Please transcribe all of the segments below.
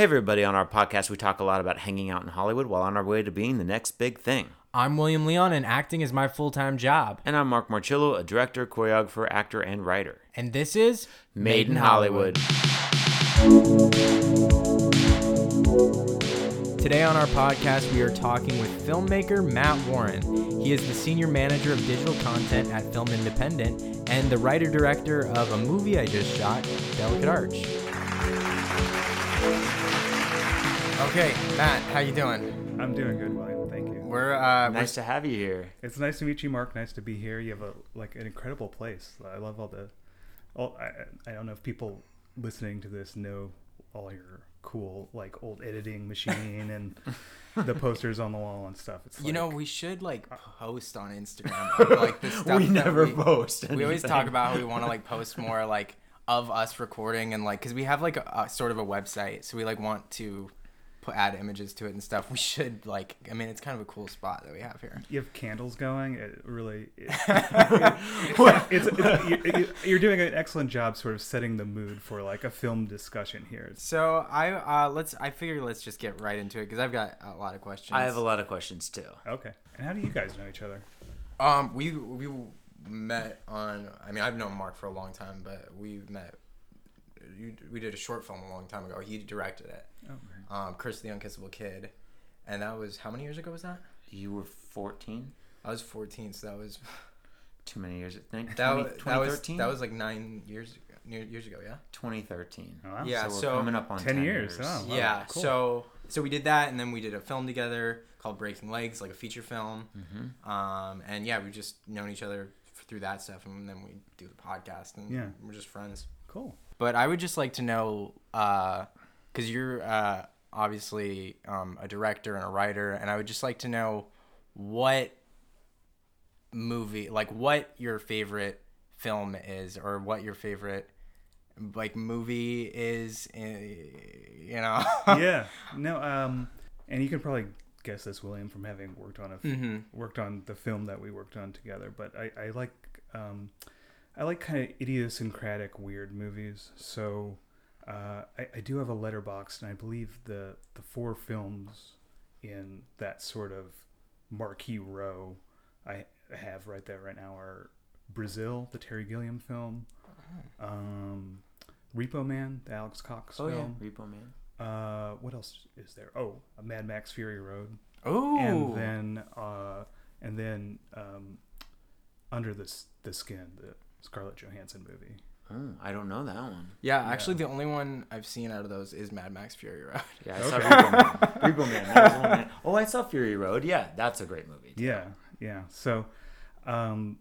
Hey, everybody, on our podcast, we talk a lot about hanging out in Hollywood while on our way to being the next big thing. I'm William Leon, and acting is my full time job. And I'm Mark Marchillo, a director, choreographer, actor, and writer. And this is Made in Hollywood. Today on our podcast, we are talking with filmmaker Matt Warren. He is the senior manager of digital content at Film Independent and the writer director of a movie I just shot, Delicate Arch. Okay, Matt, how you doing? I'm doing good, William. Thank you. We're uh, Nice to have you here. It's nice to meet you, Mark. Nice to be here. You have a like an incredible place. I love all the. All, I I don't know if people listening to this know all your cool like old editing machine and the posters on the wall and stuff. It's You like, know, we should like post on Instagram like the stuff We never we, post We always talk about how we want to like post more like of us recording and like because we have like a, a sort of a website, so we like want to put add images to it and stuff. We should like, I mean, it's kind of a cool spot that we have here. you have candles going. It really. It, it's, it's, you- you're doing an excellent job, sort of setting the mood for like a film discussion here. So I uh let's I figure let's just get right into it because I've got a lot of questions. I have a lot of questions, too. okay. And how do you guys know each other? Um, we we met on. I mean, I've known Mark for a long time, but we met. You, we did a short film a long time ago. He directed it. Oh, great. Um, Chris the Unkissable Kid, and that was how many years ago was that? You were 14? I was 14, so that was Too many years. Nin- that 20 was that was that was like nine years near years ago. Yeah. 2013. Oh, wow. Yeah, So we're so- coming up on 10 10, years, oh. Wow, yeah. cool. So so we did that, and then we did a film together called Breaking Legs, like a feature film. Mm-hmm. Um, and yeah, we've just known each other f- through that stuff, and then we do the podcast, and Yeah. we're just friends. Cool. But I would just like to know, because you're uh, obviously um, a director and a writer, and I would just like to know what movie, like what your favorite film is, or what your favorite like movie is. eh, You know. yeah. No. Um, and you can probably guess this, William, from having worked on a f- Mhm. worked on the film that we worked on together. But I, I like um, I like kind of idiosyncratic, weird movies. So uh, I, I do have a Letterboxd, and I believe the the four films in that sort of marquee row I have right there right now are Brazil, the Terry Gilliam film, um, Repo Man, the Alex Cox Oh, yeah. film. Repo Man. Uh, what else is there? Oh, a Mad Max Fury Road, Ooh. and then uh, and then um, Under the the Skin, the Scarlett Johansson movie. Oh, I don't know that one. yeah, actually, the only one I've seen out of those is Mad Max Fury Road. Yeah, I saw Repo Man. Repo Man. That was the one that- oh, I saw Fury Road. Yeah, that's a great movie. too. Yeah, yeah. So, um,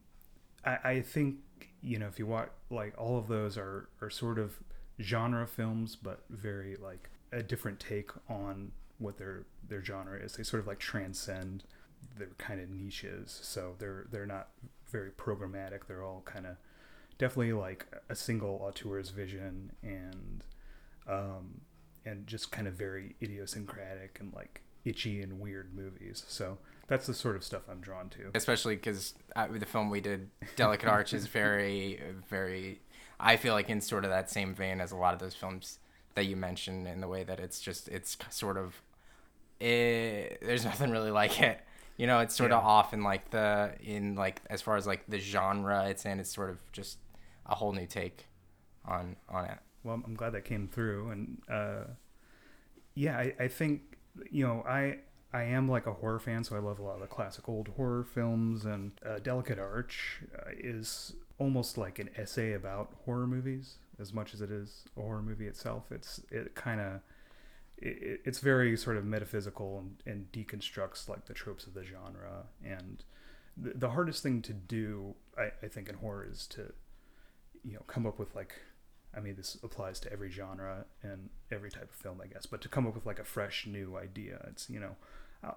I, I think you know if you watch like all of those are are sort of genre films, but very like a different take on what their their genre is. They sort of like transcend their kind of niches. So they're they're not very programmatic. They're all kind of definitely like a single auteur's vision and um, and just kind of very idiosyncratic and like itchy and weird movies. So that's the sort of stuff I'm drawn to. especially because the film we did, Delicate Arch, is very, very. I feel like in sort of that same vein as a lot of those films that you mentioned, in the way that it's just it's sort of, it, there's nothing really like it. You know, it's sort of off in like the in like as far as like the genre it's in. It's sort of just a whole new take on on it. Well, I'm- glad that came through, and uh, yeah, I, I think you know I I am like a horror fan, so I love a lot of the classic old horror films, and uh, Delicate Arch uh, is almost like an essay about horror movies as much as it is a horror movie itself. It's it kind of it, it's very sort of metaphysical and, and deconstructs like the tropes of the genre and the, the hardest thing to do I, I think in horror is to you know come up with like I mean, this applies to every genre and every type of film, I guess. But to come up with like a fresh new idea, it's you know,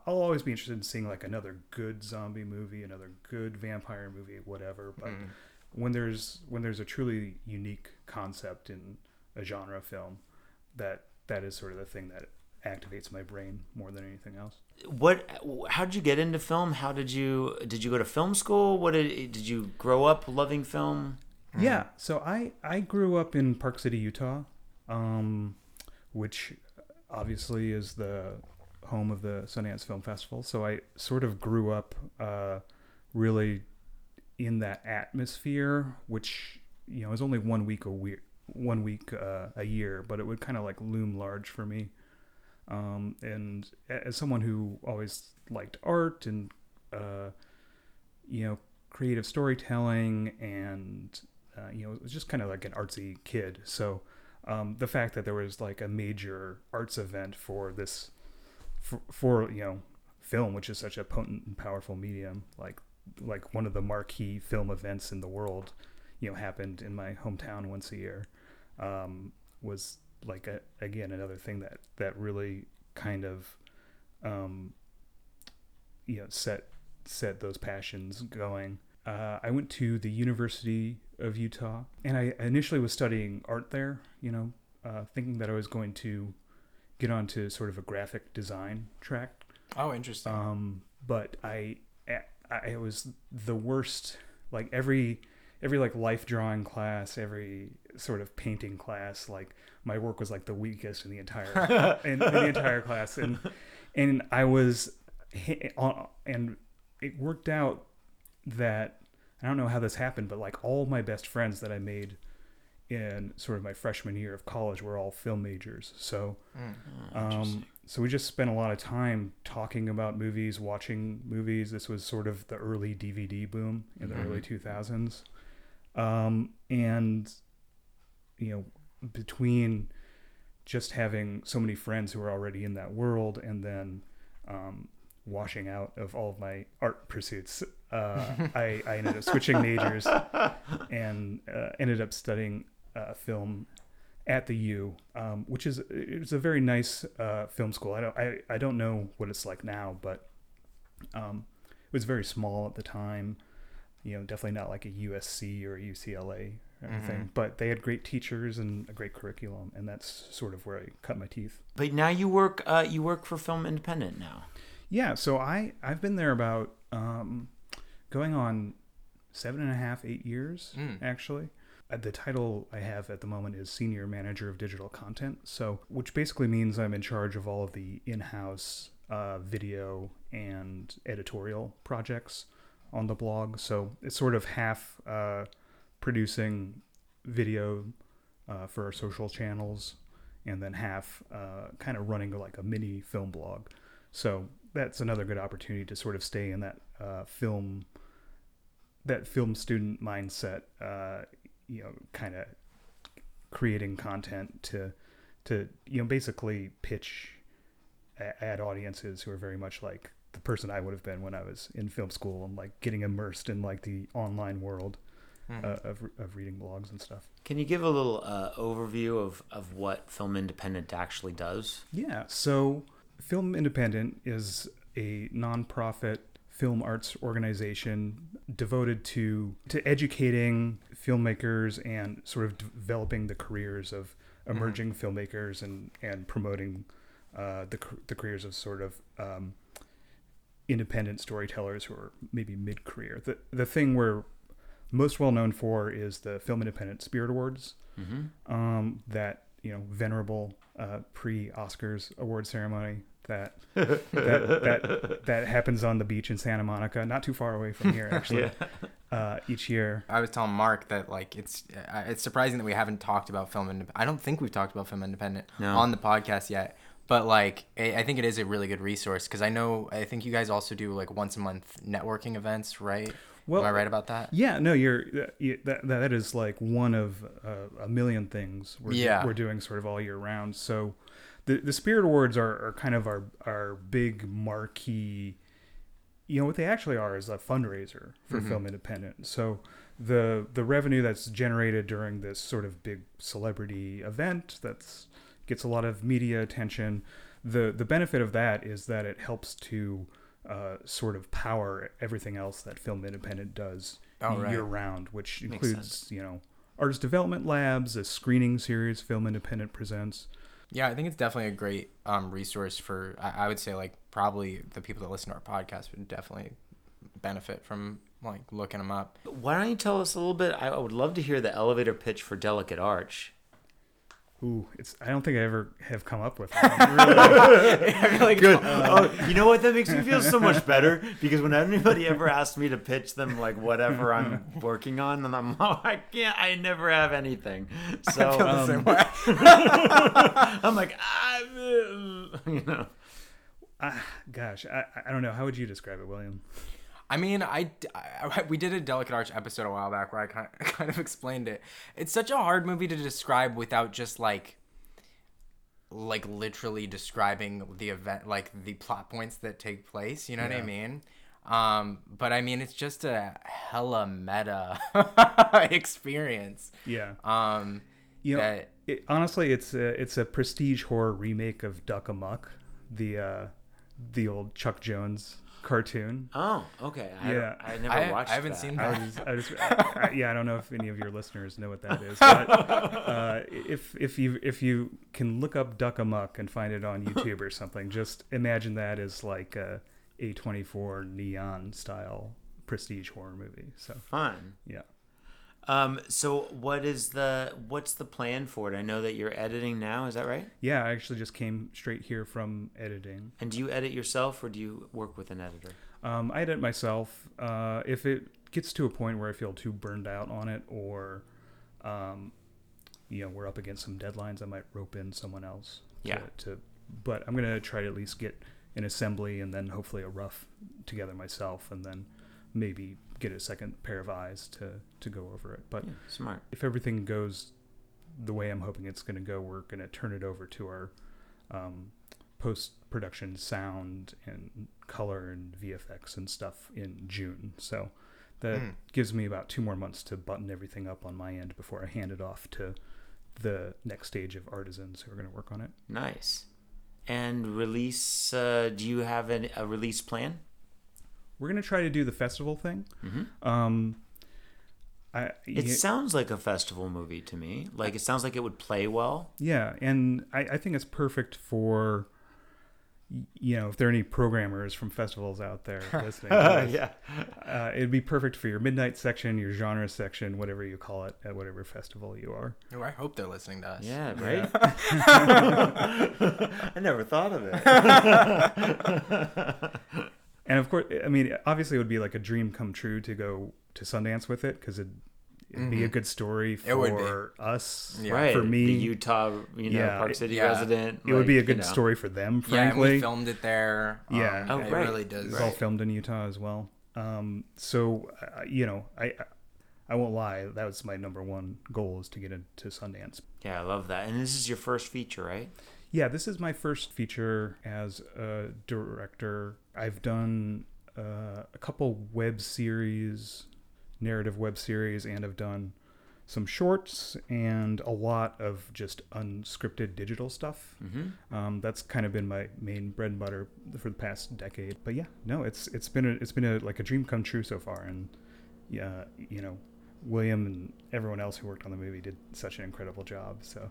I'll always be interested in seeing like another good zombie movie, another good vampire movie, whatever. But Mm. when there's when there's a truly unique concept in a genre film, that that is sort of the thing that activates my brain more than anything else. What? How did you get into film? How did you? Did you go to film school? What did? Did you grow up loving film? Yeah. So I I grew up in Park City, Utah, um, which obviously is the home of the Sundance Film Festival. So I sort of grew up uh, really in that atmosphere, which you know is only one week a week, one week uh, a year, but it would kind of like loom large for me. Um, and as someone who always liked art and uh, you know creative storytelling and uh, you know it was just kind of like an artsy kid, so. Um, the fact that there was like a major arts event for this for, for you know film which is such a potent and powerful medium like like one of the marquee film events in the world you know happened in my hometown once a year um, was like a, again another thing that that really kind of um, you know set set those passions going uh, I went to the University of Utah, and I initially was studying art there. You know, uh, thinking that I was going to get onto sort of a graphic design track. Oh, interesting. Um, but I, I, it was the worst. Like every, every like life drawing class, every sort of painting class, like my work was like the weakest in the entire, in, in the entire class, and and I was, and it worked out that I don't know how this happened, but like all my best friends that I made in sort of my freshman year of college were all film majors. So, Mm. um, so we just spent a lot of time talking about movies, watching movies. This was sort of the early DVD boom in the Mhm. early 2000s. Um, and, you know, between just having so many friends who were already in that world and then um, washing out of all of my art pursuits, uh, I, I ended up switching majors and uh, ended up studying uh, film at the U, um, which is it's a very nice uh, film school. I don't I, I don't know what it's like now, but um, it was very small at the time. You know, definitely not like a USC or a UCLA or anything. Mhm. But they had great teachers and a great curriculum, and that's sort of where I cut my teeth. But now you work uh, you work for Film Independent now. Yeah, so I I've been there about um, going on seven and a half, eight years Mm. actually. Uh, The title I have at the moment is senior manager of digital content. So, which basically means I'm in charge of all of the in-house uh, video and editorial projects on the blog. So it's sort of half uh, producing video uh, for our social channels, and then half uh, kind of running like a mini film blog. So that's another good opportunity to sort of stay in that uh, film, that film student mindset. Uh, you know, kind of creating content to, to you know, basically pitch a- ad audiences who are very much like the person I would have been when I was in film school and like getting immersed in like the online world Mhm. uh, of of reading blogs and stuff. Can you give a little uh, overview of, of what Film Independent actually does? Yeah. So, Film Independent is a nonprofit film arts organization devoted to to educating filmmakers and sort of developing the careers of emerging filmmakers and and promoting uh, the the careers of sort of um, independent storytellers who are maybe mid career. The the thing we're most well known for is the Film Independent Spirit Awards Mm-hmm. um, that you know venerable uh, pre Oscars award ceremony that that, that that happens on the beach in Santa Monica, not too far away from here actually. uh, each year. I was telling Mark that like it's uh, it's surprising that we haven't talked about film. Indep- I don't think we've talked about Film Independent No. on the podcast yet. But like, I I think it is a really good resource because I know I think you guys also do like once a month networking events, right? Well, Am I right about that? Yeah, no, you're uh, you, that that is like one of uh, a million things we're Yeah. we're doing sort of all year round. So the the Spirit Awards are, are kind of our our big marquee. You know what they actually are is a fundraiser for Mhm. Film Independent. So the the revenue that's generated during this sort of big celebrity event that's gets a lot of media attention. The the benefit of that is that it helps to uh, sort of power everything else that Film Independent does Oh, right. year round, which Makes includes you know artist development labs, a screening series Film Independent presents. Yeah, I think it's definitely a great um, resource for. I, I would say like probably the people that listen to our podcast would definitely benefit from like looking them up. Why don't you tell us a little bit? I I would love to hear the elevator pitch for Delicate Arch. Ooh, it's. I don't think I ever have come up with that. Really. I feel like Good. oh, you know what? That makes me feel so much better because when anybody ever asks me to pitch them like whatever I'm working on, and I'm oh, I can't. I never have anything. So I feel the um, same way. I'm like, ah, you know. Ah, gosh, I, I don't know. How would you describe it, William? I mean, I, I- we did a Delicate Arch episode a while back where I kind of, kind of explained it. It's such a hard movie to describe without just like like literally describing the event like the plot points that take place, you know what I mean? Um, but I mean it's just a hella meta experience. Yeah. Um, You know, that it, honestly, it's a it's a prestige horror remake of Duck Amuck, the uh, the old Chuck Jones cartoon. Oh, okay. I, Yeah. I never I- I haven't that. seen I that. I just, I, yeah, I don't know if any of your listeners know what that is, but uh, if if you if you can look up Duck Amuck and find it on YouTube or something, just imagine that as like a A24 Neon style prestige horror movie. So Fun. yeah. Um. So, what is the what's the plan for it? I know that you're editing now. Is that right? Yeah, I actually just came straight here from editing. And do you edit yourself, or do you work with an editor? Um, I edit myself. Uh, if it gets to a point where I feel too burned out on it, or um, you know, we're up against some deadlines, I might rope in someone else. To, Yeah. To, but I'm gonna try to at least get an assembly and then hopefully a rough together myself, and then maybe get a second pair of eyes to to go over it. But Yeah, smart. if everything goes the way I'm hoping it's going to go, we're going to turn it over to our um, post production sound and color and VFX and stuff in June. So that Hmm. gives me about two more months to button everything up on my end before I hand it off to the next stage of artisans who are going to work on it. Nice. And release? Uh, do you have an, a release plan? We're going to try to do the festival thing. Mm-hmm. Um, I, It yeah- sounds like a festival movie to me. Like it sounds like it would play well. Yeah, and I, I think it's perfect for you know if there are any programmers from festivals out there listening. to this, uh, it'd be perfect for your midnight section, your genre section, whatever you call it, at whatever festival you are. oh, I hope they're listening to us. Yeah, right. I never thought of it. And of course, I mean, obviously, it would be like a dream come true to go to Sundance with it because it'd, it'd be a good story It would be. for us, Yeah. right. for me. the Utah, you know, Yeah, Park City yeah. resident. it would be a like, you good know. story for them, frankly. Yeah, frankly. we filmed it there. Yeah. Oh, it right. really does. It's all filmed in Utah as well. Um, so uh, you know, I I won't lie. That was my number one goal is to get into Sundance. Yeah, I love that. And this is your first feature, right? Yeah, this is my first feature as a director. I've done uh, a couple web series, narrative web series, and I've done some shorts and a lot of just unscripted digital stuff. Mm-hmm. Um, that's kind of been my main bread and butter for the past decade. But yeah, no, it's it's been a, it's been a, like a dream come true so far, and yeah, you know, William and everyone else who worked on the movie did such an incredible job. So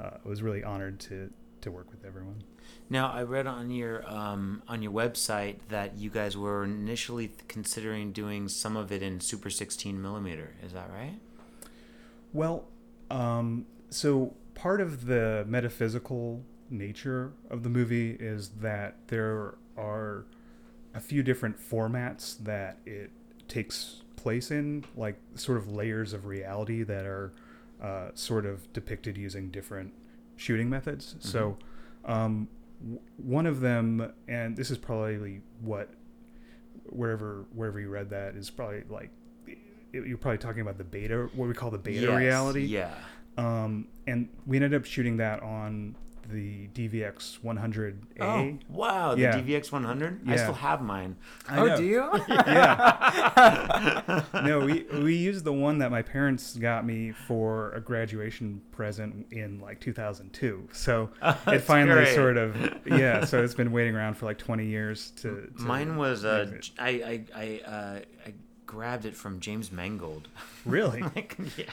uh, I was really honored to to work with everyone. Now, I read on your um, on your website that you guys were initially considering doing some of it in Super 16 millimeter. Is that right? Well, um, so part of the metaphysical nature of the movie is that there are a few different formats that it takes place in, like sort of layers of reality that are uh, sort of depicted using different shooting methods. So, um, w- one of them, and this is probably what wherever wherever you read that is probably like you're probably talking about the beta, what we call the beta Yes, reality. Yeah. Um, and we ended up shooting that on the DVX 100A. Oh, wow. The Yeah. DVX 100? I still have mine. I Oh, know. do you? Yeah. no, we we used the one that my parents got me for a graduation present in like 2002. So it finally great. sort of yeah. So it's been waiting around for like 20 years to. to Mine was, uh. I, I, I, uh, I grabbed it from James Mangold. really. like, yeah.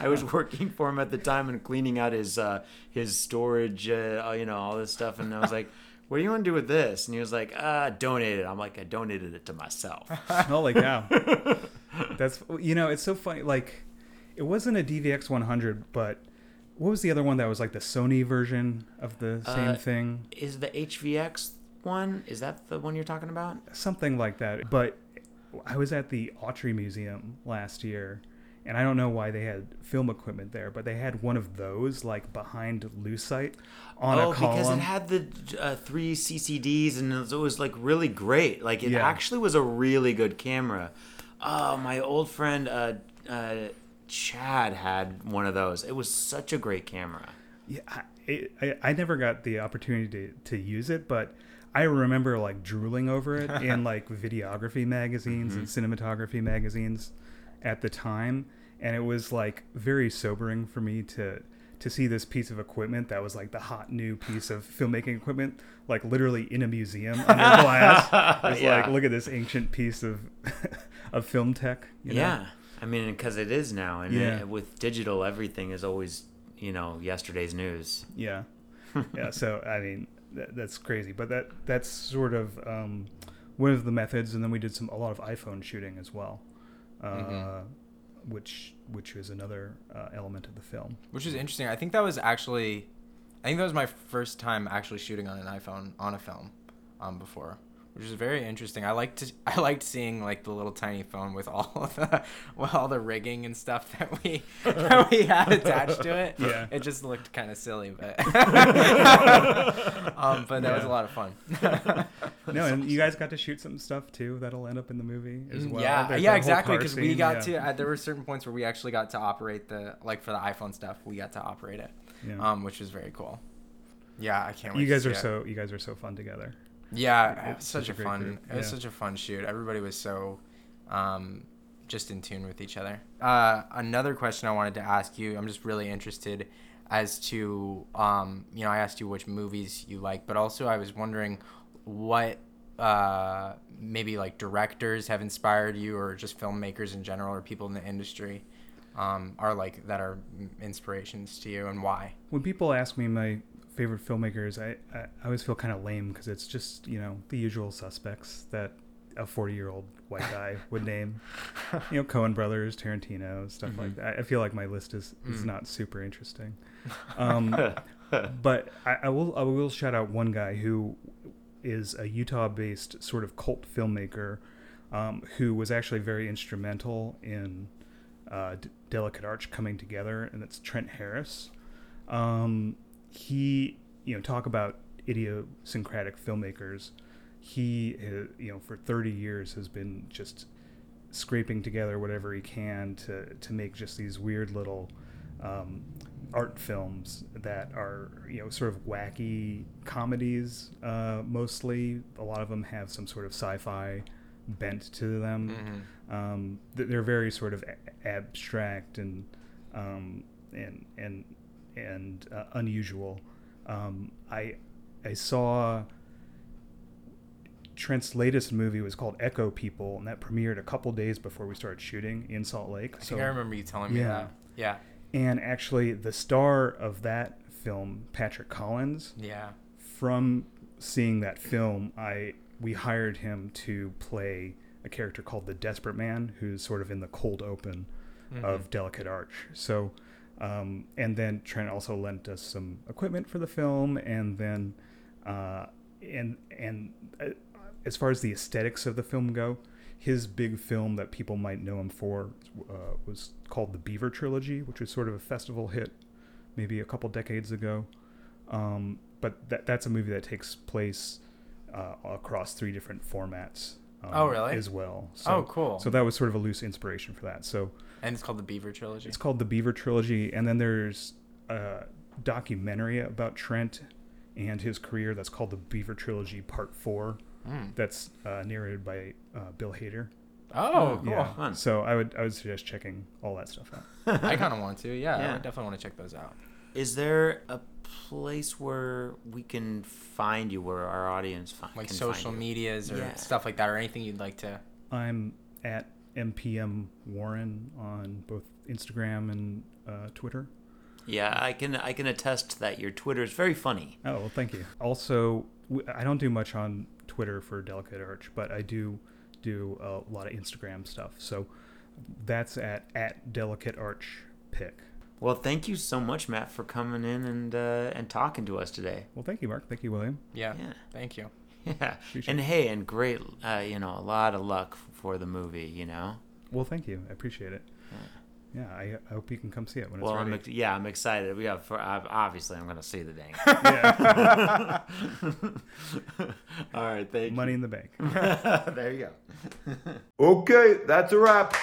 I was working for him at the time and cleaning out his uh, his storage, uh, you know, all this stuff. And I was like, "What do you want to do with this?" And he was like, "Ah, donate it." I'm like, "I donated it to myself." Holy cow. That's you know, it's so funny. Like, it wasn't a DVX 100, but what was the other one that was like the Sony version of the same Uh, thing? Is the HVX one? Is that the one you're talking about? Something like that. But I was at the Autry Museum last year, and I don't know why they had film equipment there, but they had one of those like behind Lucite on oh, a column. Oh, because it had the uh, three CCDs and it was, it was like really great. Like it Yeah. actually was a really good camera. Oh, my old friend uh, uh, Chad had one of those. It was such a great camera. Yeah, I, I, I never got the opportunity to, to use it, but I remember like drooling over it in like videography magazines and mm-hmm. cinematography magazines at the time, and it was like very sobering for me to to see this piece of equipment that was like the hot new piece of filmmaking equipment, like literally in a museum under glass. It's Yeah. like, look at this ancient piece of of film tech. you know? Yeah, I mean, because it is now, and Yeah. it- with digital, everything is always you know yesterday's news. Yeah, yeah. So I mean, that, that's crazy, but that that's sort of um, one of the methods, and then we did some a lot of iPhone shooting as well, uh, Mhm. which which is another uh, element of the film. which is interesting. I think that was actually, I think that was my first time actually shooting on an iPhone on a film, um, before, which is very interesting. I liked I liked seeing like the little tiny phone with all of the with all the rigging and stuff that we that we had attached to it. Yeah. it just looked kind of silly, but um, but that was a lot of fun. No, and you guys got to shoot some stuff too that'll end up in the movie as well. Mm, yeah, There's yeah, exactly. Because we got yeah. to uh, there were certain points where we actually got to operate the like for the iPhone stuff. We got to operate it, Yeah. um, which was very cool. Yeah, I can't wait. you to guys see are it. so you guys are so fun together. Yeah, It- was such a fun. It was such a fun shoot. Everybody was so, um, just in tune with each other. Uh, another question I wanted to ask you. I'm just really interested as to, um, you know, I asked you which movies you like, but also I was wondering what, uh, maybe like directors have inspired you, or just filmmakers in general, or people in the industry, um, are like that are inspirations to you, and why. When people ask me my favorite filmmakers, I, I, I always feel kind of lame because it's just you know the usual suspects that a 40 year old white guy would name. You know, Cohen Brothers, Tarantino, stuff like that. I feel like my list is, is Mm. not super interesting. Um, but I, I will I will shout out one guy who is a Utah-based sort of cult filmmaker um, who was actually very instrumental in uh, D- Delicate Arch coming together, and that's Trent Harris. Um, he, you know, talk about idiosyncratic filmmakers. He, uh, you know, for 30 years has been just scraping together whatever he can to to make just these weird little um, art films that are you know sort of wacky comedies uh, mostly a lot of them have some sort of sci-fi bent to them Mhm. um, they're very sort of a- abstract and um, and and and uh, unusual um, I I saw Trent's latest movie was called Echo People, and that premiered a couple days before we started shooting in Salt Lake. I think I remember you telling me yeah. that. Yeah. and actually, the star of that film, Patrick Collins, Yeah. from seeing that film, I we hired him to play a character called the Desperate Man, who's sort of in the cold open Mm-hmm. of Delicate Arch. So, um, and then Trent also lent us some equipment for the film, and then, uh, and and uh, as far as the aesthetics of the film go, his big film that people might know him for uh, was called the Beaver Trilogy, which was sort of a festival hit, maybe a couple decades ago. Um, but that that's a movie that takes place uh, across three different formats. Um, Oh, really? As well. So, oh, cool. So that was sort of a loose inspiration for that. So and it's called the Beaver Trilogy. it's called the Beaver Trilogy, and then there's a documentary about Trent and his career that's called the Beaver Trilogy Part Four. Mm. That's uh, narrated by uh, Bill Hader. Oh, cool. Yeah. Fun. So I would I would suggest checking all that stuff out. I kind of want to. Yeah, I Yeah. would definitely want to check those out. Is there a place where we can find you, where our audience fi- Like can find you? Like social medias or Yeah. stuff like that, or anything you'd like to. I'm at MPM Warren on both Instagram and uh, Twitter. Yeah, I can I can attest that your Twitter is very funny. Oh, well, thank you. Also, I don't do much on Twitter for Delicate Arch, but I do do a lot of Instagram stuff. So that's at at Delicate Arch Pick. Well, thank you so much, Matt, for coming in and uh, and talking to us today. Well, thank you, Mark. Thank you, William. Yeah. Yeah. Thank you. Yeah, Appreciate and it. hey, and great, uh, you know, a lot of luck for the movie. You know. Well, thank you. I appreciate it. Yeah, I, I hope you can come see it when Well, it's I'm ready. yeah, I'm excited. We have for ob- obviously I'm gonna see the dang. yeah. All right, thank Money in the bank. there you go. Okay, that's a wrap.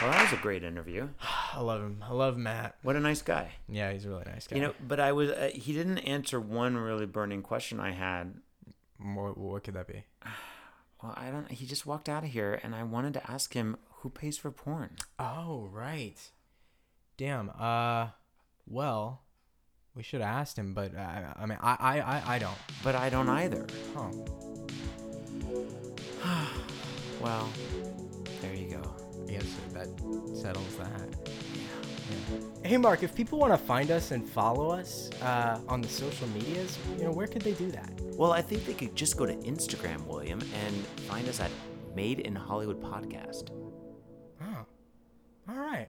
Well, that was a great interview. I love him. I love Matt. What a nice guy. Yeah, he's a really nice guy. You know, but I was uh, he didn't answer one really burning question I had. what, what could that be? Well, I don't. He just walked out of here, and I wanted to ask him who pays for porn. Oh, right. Damn. Uh, well, we should have asked him, but uh, I mean, I, I, I, I don't. But I don't either. Huh. Well, guess that settles that. Yeah. Hey, Mark, if people want to find us and follow us uh, on the social medias, you know, where could they do that? Well, I think they could just go to Instagram, William, and find us at Made in Hollywood Podcast. Oh, all right.